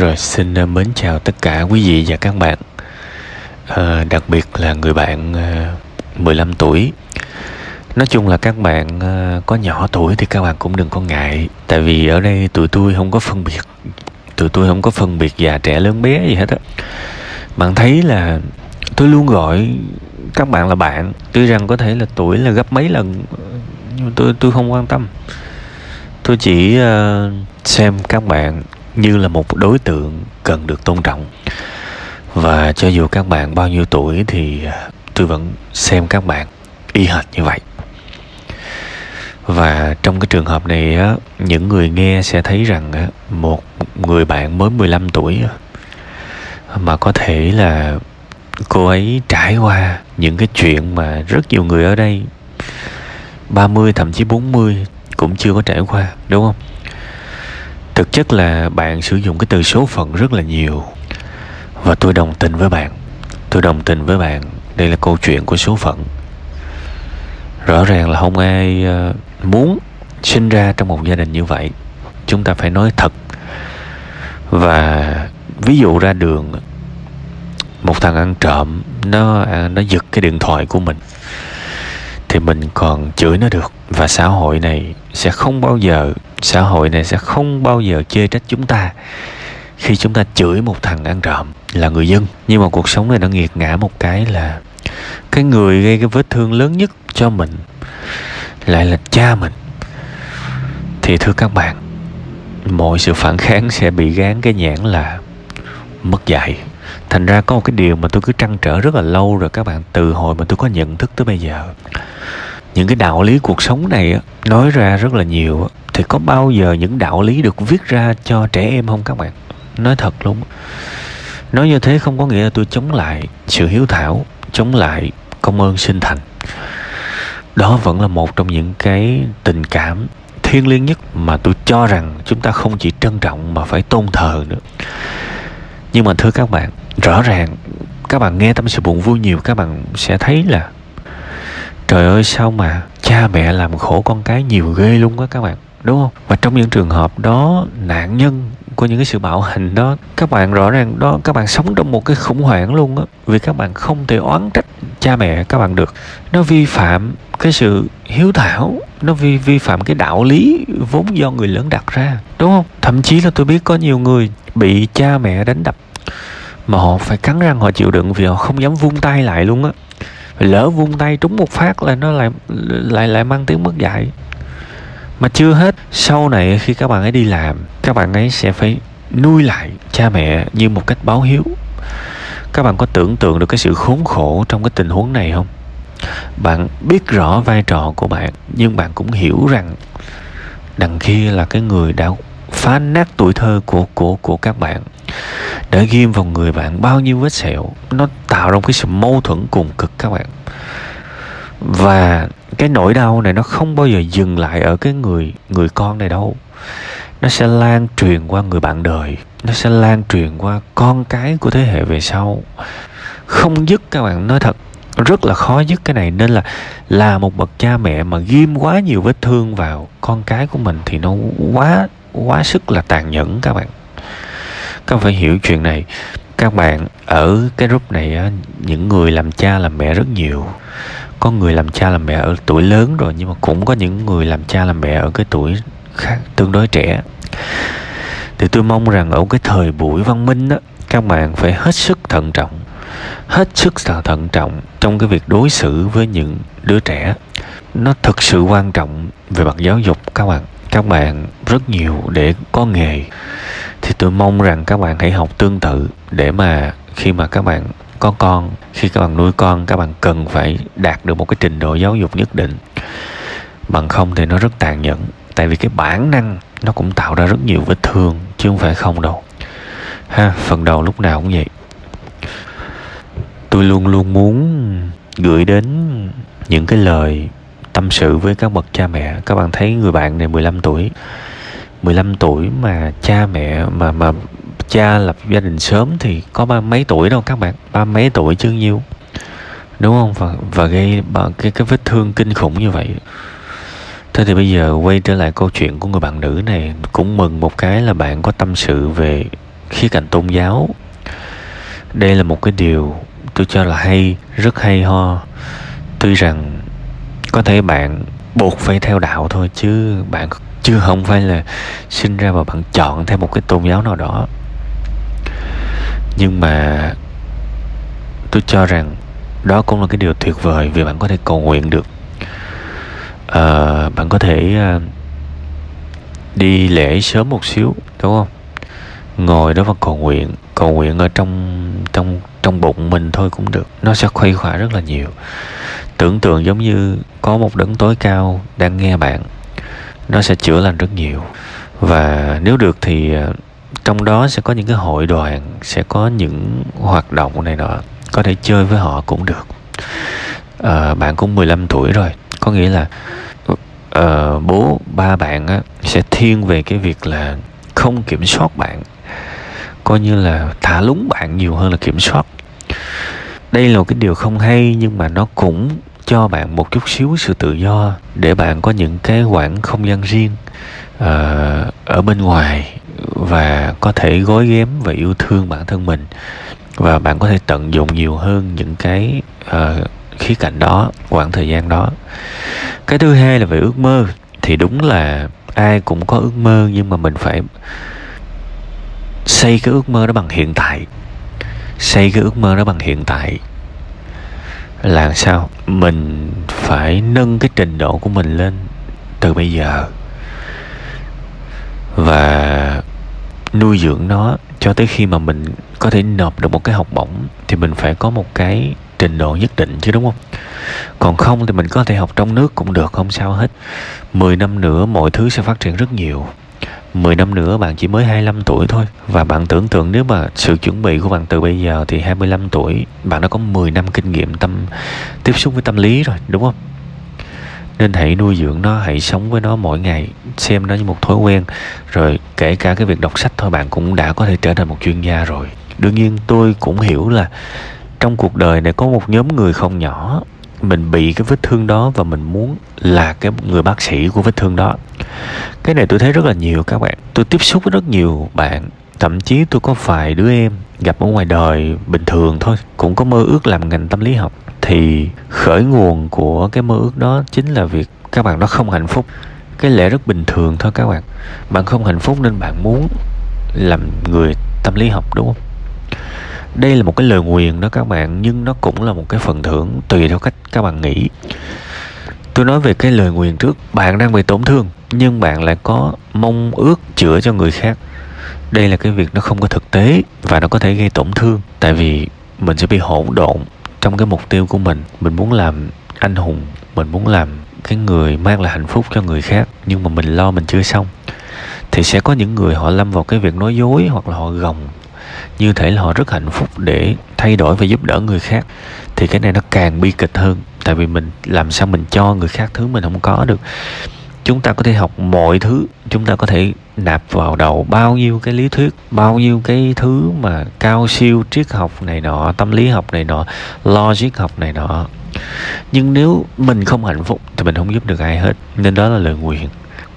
Rồi xin ờ, mến chào tất cả quý vị và các bạn. À, Đặc biệt là người bạn ờ, à, 15 tuổi. Nói chung là các bạn à, có nhỏ tuổi thì các bạn cũng đừng có ngại. Tại vì ở đây tụi tôi không có phân biệt Tụi tôi không có phân biệt già trẻ lớn bé gì hết á. Bạn thấy là tôi luôn gọi các bạn là bạn. Tuy rằng có thể là tuổi là gấp mấy lần Nhưng tôi tôi không quan tâm. Tôi chỉ uh, xem các bạn như là một đối tượng cần được tôn trọng và cho dù các bạn bao nhiêu tuổi thì à, tôi vẫn xem các bạn y hệt như vậy và trong cái trường hợp này á, những người nghe sẽ thấy rằng á, một người bạn mới 15 tuổi mà có thể là cô ấy trải qua những cái chuyện mà rất nhiều người ở đây 30 thậm chí 40 cũng chưa có trải qua đúng không? Thực chất là bạn sử dụng cái từ số phận rất là nhiều. Và tôi đồng tình với bạn. Tôi đồng tình với bạn. Đây là câu chuyện của số phận. Rõ ràng là không ai ờ, muốn sinh ra trong một gia đình như vậy. Chúng ta phải nói thật. Và ví dụ ra đường, một thằng ăn trộm, nó à, nó giật cái điện thoại của mình, thì mình còn chửi nó được. Và xã hội này sẽ không bao giờ, xã hội này sẽ không bao giờ chê trách chúng ta khi chúng ta chửi một thằng ăn trộm là người dân. Nhưng mà cuộc sống này nó nghiệt ngã một cái là cái người gây cái vết thương lớn nhất cho mình lại là cha mình. Thì thưa các bạn, mọi sự phản kháng sẽ bị gán cái nhãn là mất dạy. Thành ra có một cái điều mà tôi cứ trăn trở rất là lâu rồi các bạn, từ hồi mà tôi có nhận thức tới bây giờ những cái đạo lý cuộc sống này nói ra rất là nhiều thì có bao giờ những đạo lý được viết ra cho trẻ em không các bạn? Nói thật luôn nói như thế không có nghĩa là tôi chống lại sự hiếu thảo, chống lại công ơn sinh thành. Đó vẫn là một trong những cái tình cảm thiêng liêng nhất mà tôi cho rằng chúng ta không chỉ trân trọng mà phải tôn thờ nữa. Nhưng mà thưa các bạn, rõ ràng các bạn nghe tâm sự buồn vui nhiều, các bạn sẽ thấy là trời ơi, sao mà cha mẹ làm khổ con cái nhiều ghê luôn á các bạn, đúng không? Và trong những trường hợp đó, nạn nhân của những cái sự bạo hành đó, các bạn rõ ràng đó, các bạn sống trong một cái khủng hoảng luôn á, vì các bạn không thể oán trách cha mẹ các bạn được. Nó vi phạm cái sự hiếu thảo, nó vi vi phạm cái đạo lý vốn do người lớn đặt ra, đúng không? Thậm chí là tôi biết có nhiều người bị cha mẹ đánh đập mà họ phải cắn răng, họ chịu đựng vì họ không dám vung tay lại luôn á lỡ vung tay trúng một phát là nó lại lại lại mang tiếng mất dạy. Mà chưa hết, sau này khi các bạn ấy đi làm, các bạn ấy sẽ phải nuôi lại cha mẹ như một cách báo hiếu. Các bạn có tưởng tượng được cái sự khốn khổ trong cái tình huống này không? Bạn biết rõ vai trò của bạn, nhưng bạn cũng hiểu rằng đằng kia là cái người đã phá nát tuổi thơ của của của các bạn. Đã ghim vào người bạn bao nhiêu vết sẹo, nó tạo ra một cái sự mâu thuẫn cùng cực các bạn. Và cái nỗi đau này nó không bao giờ dừng lại ở cái người người con này đâu. Nó sẽ lan truyền qua người bạn đời, nó sẽ lan truyền qua con cái của thế hệ về sau. Không dứt các bạn, nói thật, rất là khó dứt cái này. Nên là là một bậc cha mẹ mà ghim quá nhiều vết thương vào con cái của mình thì nó quá quá sức là tàn nhẫn các bạn. Các bạn phải hiểu chuyện này. Các bạn ở cái group này những người làm cha làm mẹ rất nhiều. Có người làm cha làm mẹ ở tuổi lớn rồi, nhưng mà cũng có những người làm cha làm mẹ ở cái tuổi khác, tương đối trẻ. Thì tôi mong rằng ở cái thời buổi văn minh á, các bạn phải hết sức thận trọng. Hết sức thận trọng trong cái việc đối xử với những đứa trẻ. Nó thực sự quan trọng về mặt giáo dục, các bạn các bạn rất nhiều để có nghề, thì tôi mong rằng các bạn hãy học tương tự để mà khi mà các bạn có con, khi các bạn nuôi con, các bạn cần phải đạt được một cái trình độ giáo dục nhất định. Bằng không thì nó rất tàn nhẫn, tại vì cái bản năng nó cũng tạo ra rất nhiều vết thương chứ không phải không đâu. Ha, phần đầu lúc nào cũng vậy. Tôi luôn luôn muốn gửi đến những cái lời tâm sự với các bậc cha mẹ. Các bạn thấy người bạn này 15 tuổi. 15 tuổi mà cha mẹ, mà mà cha lập gia đình sớm thì có ba mấy tuổi đâu các bạn? Ba mấy tuổi chứ nhiêu? Đúng không? Và và gây cái cái vết thương kinh khủng như vậy. Thế thì bây giờ quay trở lại câu chuyện của người bạn nữ này. Cũng mừng một cái là bạn có tâm sự về khía cạnh tôn giáo. Đây là một cái điều tôi cho là hay, rất hay ho. Tuy rằng có thể bạn buộc phải theo đạo thôi chứ bạn chưa không phải là sinh ra và bạn chọn theo một cái tôn giáo nào đó. Nhưng mà tôi cho rằng đó cũng là cái điều tuyệt vời vì bạn có thể cầu nguyện được. À, bạn có thể ờ, đi lễ sớm một xíu đúng không? Ngồi đó và cầu nguyện cầu nguyện ở trong trong trong bụng mình thôi cũng được. Nó sẽ khuây khỏa rất là nhiều. Tưởng tượng giống như có một đấng tối cao đang nghe bạn. Nó sẽ chữa lành rất nhiều. Và nếu được thì à, trong đó sẽ có những cái hội đoàn sẽ có những hoạt động này nọ. Có thể chơi với họ cũng được. À, bạn cũng 15 tuổi rồi. Có nghĩa là à, bố ba bạn á, sẽ thiên về cái việc là không kiểm soát bạn coi như là thả lúng bạn nhiều hơn là kiểm soát. Đây là một cái điều không hay nhưng mà nó cũng cho bạn một chút xíu sự tự do để bạn có những cái khoảng không gian riêng uh, ở bên ngoài và có thể gói ghém và yêu thương bản thân mình. Và bạn có thể tận dụng nhiều hơn những cái uh, khía cạnh đó khoảng thời gian đó. Cái thứ hai là về ước mơ. Thì đúng là ai cũng có ước mơ nhưng mà mình phải xây cái ước mơ đó bằng hiện tại. Xây cái ước mơ đó bằng hiện tại. Là sao? Mình phải nâng cái trình độ của mình lên từ bây giờ. Và nuôi dưỡng nó cho tới khi mà mình có thể nộp được một cái học bổng thì mình phải có một cái trình độ nhất định chứ, đúng không? Còn không thì mình có thể học trong nước cũng được, không sao hết. 10 năm nữa mọi thứ sẽ phát triển rất nhiều. 10 năm nữa bạn chỉ mới 25 tuổi thôi. Và bạn tưởng tượng nếu mà sự chuẩn bị của bạn từ bây giờ thì 25 tuổi Bạn đã có 10 năm kinh nghiệm tâm tiếp xúc với tâm lý rồi đúng không? Nên hãy nuôi dưỡng nó, hãy sống với nó mỗi ngày Xem nó như một thói quen. Rồi kể cả cái việc đọc sách thôi bạn cũng đã có thể trở thành một chuyên gia rồi. Đương nhiên tôi cũng hiểu là trong cuộc đời này có một nhóm người không nhỏ. Mình bị cái vết thương đó và mình muốn là cái người bác sĩ của vết thương đó cái này tôi thấy rất là nhiều các bạn. Tôi tiếp xúc với rất nhiều bạn. Thậm chí tôi có vài đứa em gặp ở ngoài đời bình thường thôi. Cũng có mơ ước làm ngành tâm lý học. Thì khởi nguồn của cái mơ ước đó chính là việc các bạn đó không hạnh phúc. Cái lẽ rất bình thường thôi các bạn. Bạn không hạnh phúc nên bạn muốn làm người tâm lý học, đúng không? Đây là một cái lời nguyền đó các bạn, nhưng nó cũng là một cái phần thưởng tùy theo cách các bạn nghĩ tôi nói về cái lời nguyền trước bạn đang bị tổn thương, nhưng bạn lại có mong ước chữa cho người khác. Đây là cái việc nó không có thực tế và nó có thể gây tổn thương, tại vì mình sẽ bị hỗn độn trong cái mục tiêu của mình. Mình muốn làm anh hùng, mình muốn làm cái người mang lại hạnh phúc cho người khác, nhưng mà mình lo mình chưa xong. Thì sẽ có những người họ lâm vào cái việc nói dối hoặc là họ gồng. Như thể là họ rất hạnh phúc để thay đổi và giúp đỡ người khác. Thì cái này nó càng bi kịch hơn tại vì mình làm sao mình cho người khác thứ mình không có được. Chúng ta có thể học mọi thứ. Chúng ta có thể nạp vào đầu bao nhiêu cái lý thuyết, bao nhiêu cái thứ mà cao siêu triết học này nọ, tâm lý học này nọ, logic học này nọ. Nhưng nếu mình không hạnh phúc thì mình không giúp được ai hết. Nên đó là lời nguyện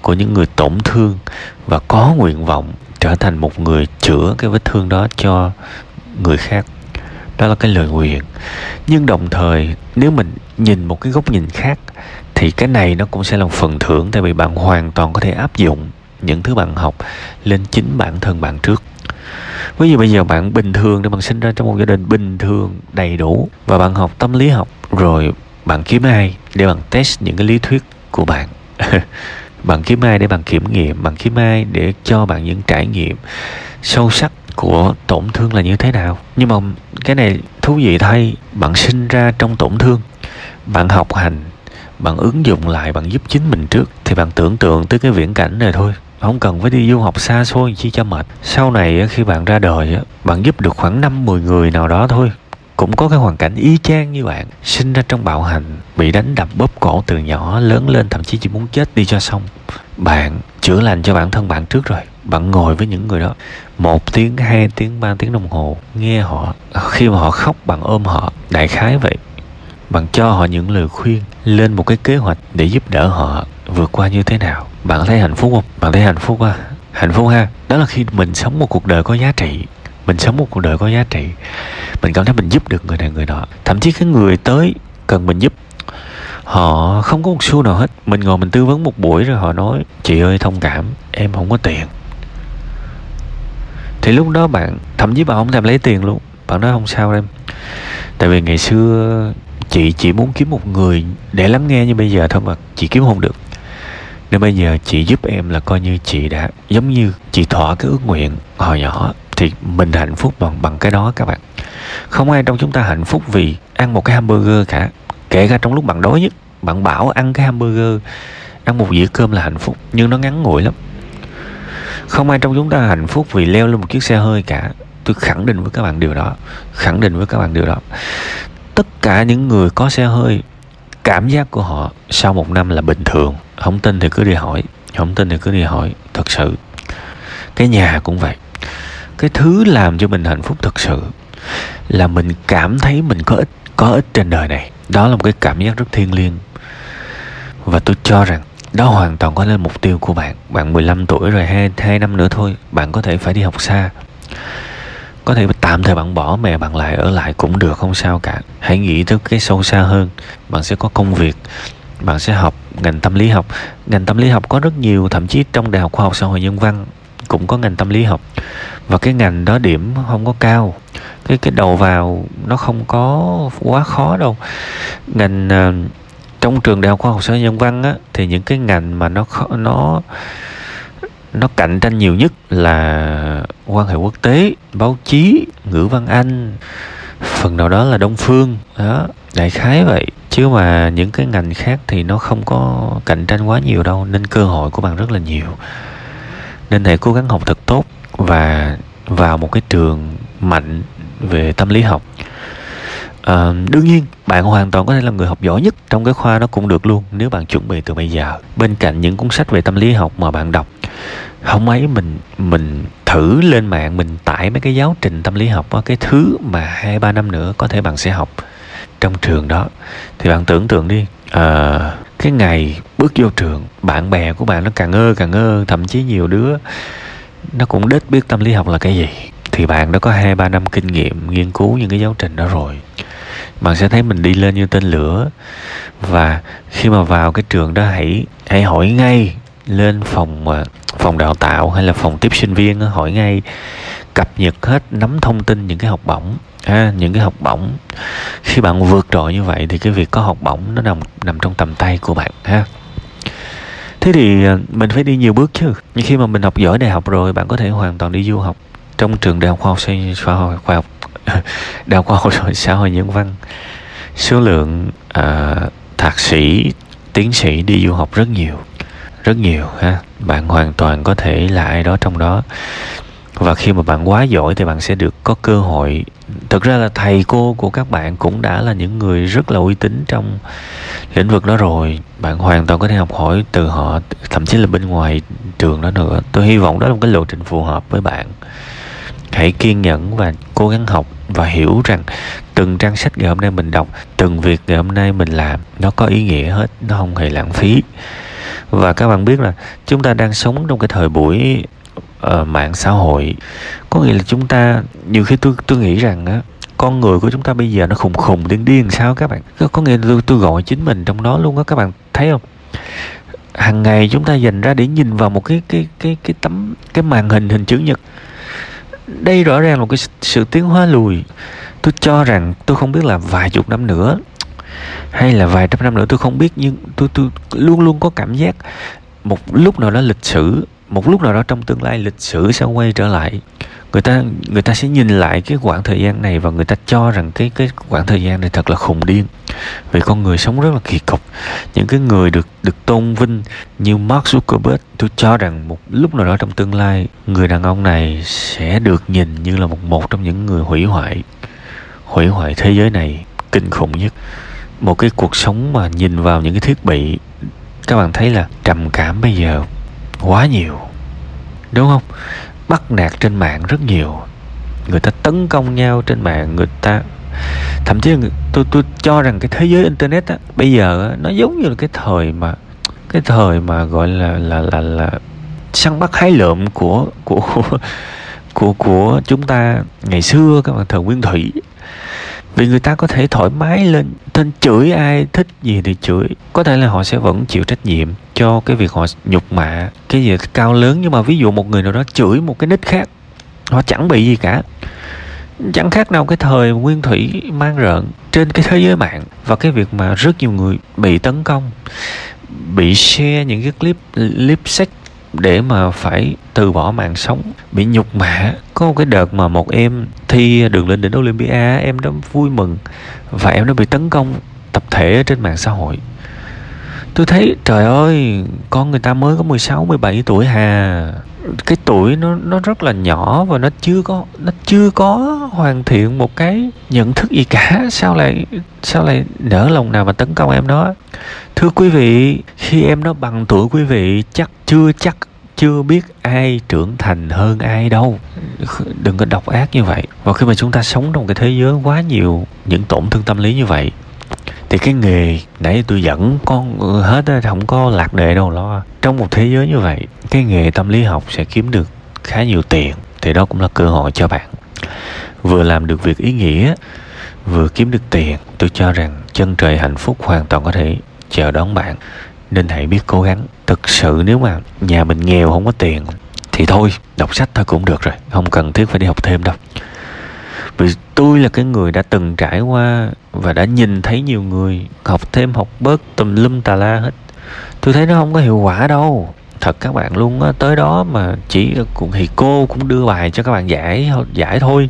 của những người tổn thương và có nguyện vọng trở thành một người chữa cái vết thương đó cho người khác đó là cái lời nguyện nhưng đồng thời, nếu mình nhìn một cái góc nhìn khác, thì cái này nó cũng sẽ là một phần thưởng tại vì bạn hoàn toàn có thể áp dụng những thứ bạn học lên chính bản thân bạn trước. Ví dụ bây giờ bạn bình thường để bạn sinh ra trong một gia đình bình thường, đầy đủ, và bạn học tâm lý học, rồi bạn kiếm ai để bạn test những cái lý thuyết của bạn? Bạn kiếm ai để bạn kiểm nghiệm, bạn kiếm ai để cho bạn những trải nghiệm sâu sắc của tổn thương là như thế nào? Nhưng mà cái này thú vị thay, bạn sinh ra trong tổn thương, bạn học hành, bạn ứng dụng lại, bạn giúp chính mình trước, thì bạn tưởng tượng tới cái viễn cảnh này thôi. Không cần phải đi du học xa xôi chi cho mệt. Sau này khi bạn ra đời bạn giúp được khoảng năm mười người nào đó thôi. Cũng có cái hoàn cảnh y chang như bạn, sinh ra trong bạo hành, bị đánh đập bóp cổ từ nhỏ, lớn lên thậm chí chỉ muốn chết đi cho xong. Bạn chữa lành cho bản thân bạn trước rồi, bạn ngồi với những người đó một tiếng, hai tiếng, ba tiếng đồng hồ, nghe họ, khi mà họ khóc bạn ôm họ, đại khái vậy. Bạn cho họ những lời khuyên, lên một cái kế hoạch để giúp đỡ họ vượt qua như thế nào. Bạn thấy hạnh phúc không? Bạn thấy hạnh phúc à hạnh phúc ha? Đó là khi mình sống một cuộc đời có giá trị. Mình sống một cuộc đời có giá trị, mình cảm thấy mình giúp được người này, người nọ. Thậm chí cái người tới cần mình giúp. Họ không có một xu nào hết. Mình ngồi mình tư vấn một buổi rồi họ nói, chị ơi, thông cảm, em không có tiền thì lúc đó bạn, thậm chí bạn không thèm lấy tiền luôn. Bạn nói không sao em. Tại vì ngày xưa chị chỉ muốn kiếm một người để lắng nghe như bây giờ thôi mà chị kiếm không được. Nên bây giờ chị giúp em là coi như chị đã giống như chị thỏa cái ước nguyện hồi nhỏ. Thì mình hạnh phúc bằng bằng cái đó các bạn. Không ai trong chúng ta hạnh phúc vì ăn một cái hamburger cả. Kể cả trong lúc bạn đói nhất, bạn bảo ăn cái hamburger, ăn một dĩa cơm là hạnh phúc. Nhưng nó ngắn ngủi lắm không ai trong chúng ta hạnh phúc vì leo lên một chiếc xe hơi cả. Tôi khẳng định với các bạn điều đó. Khẳng định với các bạn điều đó. Tất cả những người có xe hơi, cảm giác của họ sau một năm là bình thường. Không tin thì cứ đi hỏi. Không tin thì cứ đi hỏi. Thật sự. Cái nhà cũng vậy. Cái thứ làm cho mình hạnh phúc thật sự là mình cảm thấy mình có ích có ích trên đời này. Đó là một cái cảm giác rất thiêng liêng. Và tôi cho rằng đó hoàn toàn có lên mục tiêu của bạn. Bạn 15 tuổi rồi hai hai năm nữa thôi bạn có thể phải đi học xa. Có thể tạm thời bạn bỏ mẹ bạn lại ở lại cũng được không sao cả. Hãy nghĩ tới cái sâu xa hơn. Bạn sẽ có công việc bạn sẽ học ngành tâm lý học. Ngành tâm lý học có rất nhiều thậm chí trong đại học khoa học xã hội nhân văn cũng có ngành tâm lý học. Và cái ngành đó điểm không có cao. Cái cái đầu vào nó không có quá khó đâu. Ngành uh, trong trường đại học khoa học xã hội nhân văn á, thì những cái ngành mà nó nó nó cạnh tranh nhiều nhất là quan hệ quốc tế, báo chí, ngữ văn anh, phần nào đó là đông phương. Đó, đại khái vậy. Chứ mà những cái ngành khác thì nó không có cạnh tranh quá nhiều đâu, nên cơ hội của bạn rất là nhiều. Nên hãy cố gắng học thật tốt và vào một cái trường mạnh về tâm lý học à, đương nhiên bạn hoàn toàn có thể là người học giỏi nhất trong cái khoa nó cũng được luôn nếu bạn chuẩn bị từ bây giờ. Bên cạnh những cuốn sách về tâm lý học mà bạn đọc không ấy mình mình thử lên mạng mình tải mấy cái giáo trình tâm lý học đó, cái thứ mà hai ba năm nữa có thể bạn sẽ học trong trường đó. Thì bạn tưởng tượng đi à, cái ngày bước vô trường bạn bè của bạn nó càng ngơ càng ngơ thậm chí nhiều đứa nó cũng đếch biết tâm lý học là cái gì. Thì bạn đã có hai ba năm kinh nghiệm nghiên cứu những cái giáo trình đó rồi bạn sẽ thấy mình đi lên như tên lửa. Và khi mà vào cái trường đó hãy hãy hỏi ngay lên phòng à, phòng đào tạo hay là phòng tiếp sinh viên hỏi ngay. Cập nhật hết nắm thông tin những cái học bổng. Ha, những cái học bổng. Khi bạn vượt trội như vậy thì cái việc có học bổng nó nằm nằm trong tầm tay của bạn ha. Thế thì à, mình phải đi nhiều bước chứ. Nhưng khi mà mình học giỏi đại học rồi bạn có thể hoàn toàn đi du học trong trường đại học khoa học xã hội khoa học đào khoa học xã hội nhân văn. Số lượng uh, thạc sĩ tiến sĩ đi du học rất nhiều rất nhiều ha. Bạn hoàn toàn có thể là ai đó trong đó. Và khi mà bạn quá giỏi thì bạn sẽ được có cơ hội. Thực ra là thầy cô của các bạn cũng đã là những người rất là uy tín trong lĩnh vực đó rồi. Bạn hoàn toàn có thể học hỏi từ họ thậm chí là bên ngoài trường đó nữa. Tôi hy vọng đó là một cái lộ trình phù hợp với bạn hãy kiên nhẫn và cố gắng học và hiểu rằng từng trang sách ngày hôm nay mình đọc từng việc ngày hôm nay mình làm nó có ý nghĩa hết nó không hề lãng phí. Và các bạn biết là chúng ta đang sống trong cái thời buổi uh, mạng xã hội. Có nghĩa là chúng ta nhiều khi tôi tôi nghĩ rằng á con người của chúng ta bây giờ nó khùng khùng điên điên sao các bạn? Có nghĩa là tôi, tôi gọi chính mình trong đó luôn á các bạn thấy không? Hàng ngày chúng ta dành ra để nhìn vào một cái cái cái cái tấm cái màn hình hình chữ nhật đây rõ ràng là một cái sự tiến hóa lùi. Tôi cho rằng tôi không biết là vài chục năm nữa, hay là vài trăm năm nữa tôi không biết, nhưng tôi tôi luôn luôn có cảm giác một lúc nào đó lịch sử, một lúc nào đó trong tương lai lịch sử sẽ quay trở lại người ta người ta sẽ nhìn lại cái khoảng thời gian này và người ta cho rằng cái cái khoảng thời gian này thật là khùng điên. Vì con người sống rất là kỳ cục. Những cái người được được tôn vinh như Mark Zuckerberg, tôi cho rằng một, lúc nào đó trong tương lai, người đàn ông này sẽ được nhìn như là một một trong những người hủy hoại hủy hoại thế giới này kinh khủng nhất. Một cái cuộc sống mà nhìn vào những cái thiết bị, các bạn thấy là trầm cảm bây giờ quá nhiều. Đúng không? Bắt nạt trên mạng rất nhiều. Người ta tấn công nhau trên mạng người ta thậm chí là tôi tôi cho rằng cái thế giới internet á bây giờ á, nó giống như là cái thời mà cái thời mà gọi là là là là săn bắt hái lượm của của của của chúng ta ngày xưa các bạn thời nguyên thủy vì người ta có thể thoải mái lên tên chửi, ai thích gì thì chửi. Có thể là họ sẽ vẫn chịu trách nhiệm cho cái việc họ nhục mạ, cái gì cao lớn. Nhưng mà ví dụ một người nào đó chửi một cái nick khác, họ chẳng bị gì cả. Chẳng khác nào cái thời nguyên thủy mang rợn trên cái thế giới mạng và cái việc mà rất nhiều người bị tấn công, bị share những cái clip clip sex để mà phải từ bỏ mạng sống. Bị nhục mạ, có một cái đợt mà một em thi đường lên đỉnh Olympia, em đó vui mừng và em nó bị tấn công tập thể trên mạng xã hội. Tôi thấy, trời ơi, con người ta mới có 16 17 tuổi hà cái tuổi nó nó rất là nhỏ và nó chưa có, nó chưa có hoàn thiện một cái nhận thức gì cả. Sao lại sao lại nỡ lòng nào mà tấn công em đó? Thưa quý vị, khi em nó bằng tuổi quý vị, chắc chưa chắc chưa biết ai trưởng thành hơn ai đâu. Đừng có độc ác như vậy. Và khi mà chúng ta sống trong cái thế giới quá nhiều những tổn thương tâm lý như vậy thì cái nghề nãy tôi dẫn con hết á, không có lạc đề đâu lo. Trong một thế giới như vậy, cái nghề tâm lý học sẽ kiếm được khá nhiều tiền, thì đó cũng là cơ hội cho bạn. Vừa làm được việc ý nghĩa, vừa kiếm được tiền, tôi cho rằng chân trời hạnh phúc hoàn toàn có thể chờ đón bạn. Nên hãy biết cố gắng. Thực sự nếu mà nhà mình nghèo không có tiền, thì thôi, đọc sách thôi cũng được rồi, không cần thiết phải đi học thêm đâu vì tôi là cái người đã từng trải qua và đã nhìn thấy nhiều người học thêm học bớt tùm lum tà la hết. Tôi thấy nó không có hiệu quả đâu. Thật các bạn luôn á, tới đó mà chỉ cũng thì cô cũng đưa bài cho các bạn giải giải thôi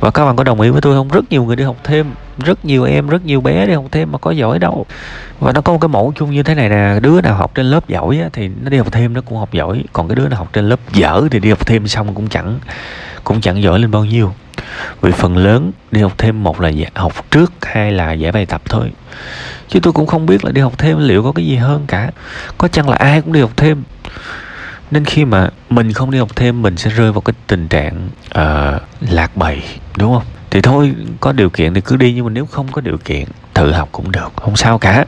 và các bạn có đồng ý với tôi không? Rất nhiều người đi học thêm rất nhiều em rất nhiều bé đi học thêm mà có giỏi đâu. Và nó có một cái mẫu chung như thế này nè đứa nào học trên lớp giỏi á, thì nó đi học thêm nó cũng học giỏi còn cái đứa nào học trên lớp dở thì đi học thêm xong cũng chẳng cũng chẳng giỏi lên bao nhiêu. Vì phần lớn đi học thêm một là học trước hai là giải bài tập thôi. Chứ tôi cũng không biết là đi học thêm liệu có cái gì hơn cả. Có chăng là ai cũng đi học thêm? Nên khi mà mình không đi học thêm mình sẽ rơi vào cái tình trạng uh, lạc bầy đúng không? Thì thôi có điều kiện thì cứ đi nhưng mà nếu không có điều kiện tự học cũng được không sao cả.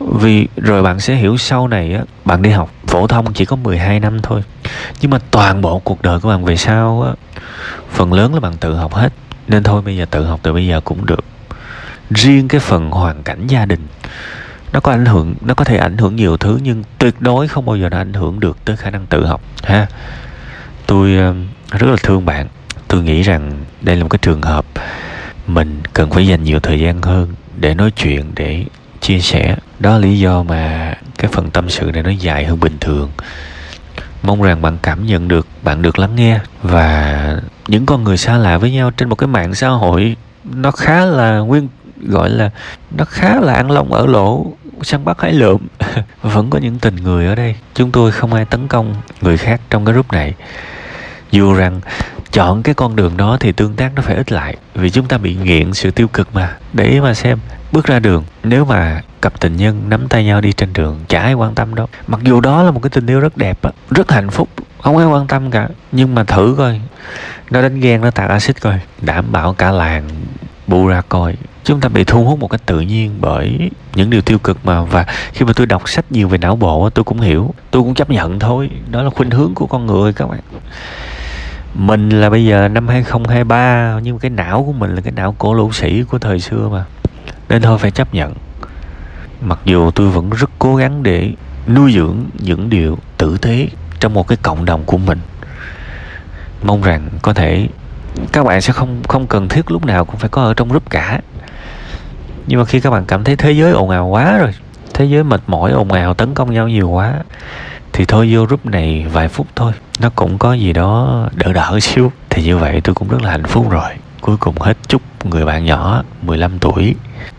Vì rồi bạn sẽ hiểu sau này á bạn đi học phổ thông chỉ có 12 năm thôi. Nhưng mà toàn bộ cuộc đời của bạn về sau á phần lớn là bạn tự học hết. Nên thôi bây giờ tự học từ bây giờ cũng được. Riêng cái phần hoàn cảnh gia đình nó có ảnh hưởng, nó có thể ảnh hưởng nhiều thứ nhưng tuyệt đối không bao giờ nó ảnh hưởng được tới khả năng tự học, ha? Tôi ờ, rất là thương bạn. Tôi nghĩ rằng đây là một cái trường hợp mình cần phải dành nhiều thời gian hơn để nói chuyện, để chia sẻ. Đó là lý do mà cái phần tâm sự này nó dài hơn bình thường. Mong rằng bạn cảm nhận được, bạn được lắng nghe và những con người xa lạ với nhau trên một cái mạng xã hội nó khá là nguyên, gọi là, nó khá là ăn lông ở lỗ săn bắt hái lượm. Vẫn có những tình người ở đây. Chúng tôi không ai tấn công người khác trong cái group này. Dù rằng chọn cái con đường đó thì tương tác nó phải ít lại, vì chúng ta bị nghiện sự tiêu cực mà. Để mà xem, bước ra đường, nếu mà cặp tình nhân nắm tay nhau đi trên đường, chả ai quan tâm đâu. Mặc dù đó là một cái tình yêu rất đẹp rất hạnh phúc, không ai quan tâm cả. Nhưng mà thử coi, nó đánh ghen, nó tạt axit coi, đảm bảo cả làng bu ra coi chúng ta bị thu hút một cách tự nhiên bởi những điều tiêu cực mà, và khi mà tôi đọc sách nhiều về não bộ tôi cũng hiểu. Tôi cũng chấp nhận thôi. Đó là khuynh hướng của con người các bạn. Mình là bây giờ năm 2023 nhưng cái não của mình là cái não cổ lũ sĩ của thời xưa mà. Nên thôi, phải chấp nhận. Mặc dù tôi vẫn rất cố gắng để nuôi dưỡng những điều tử tế trong một cái cộng đồng của mình. Mong rằng có thể các bạn sẽ không không cần thiết lúc nào cũng phải có ở trong group cả nhưng mà khi các bạn cảm thấy thế giới ồn ào quá rồi, thế giới mệt mỏi, ồn ào, tấn công nhau nhiều quá, thì thôi vô group này vài phút thôi. Nó cũng có gì đó đỡ đỡ xíu. Thì như vậy tôi cũng rất là hạnh phúc rồi. Cuối cùng hết chúc người bạn nhỏ 15 tuổi,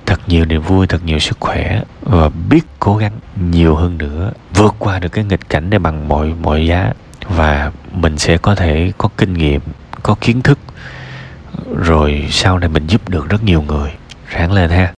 thật nhiều niềm vui, thật nhiều sức khỏe và biết cố gắng nhiều hơn nữa, vượt qua được cái nghịch cảnh này bằng mọi mọi giá. Và mình sẽ có thể có kinh nghiệm, có kiến thức, rồi sau này mình giúp được rất nhiều người. Ráng lên ha.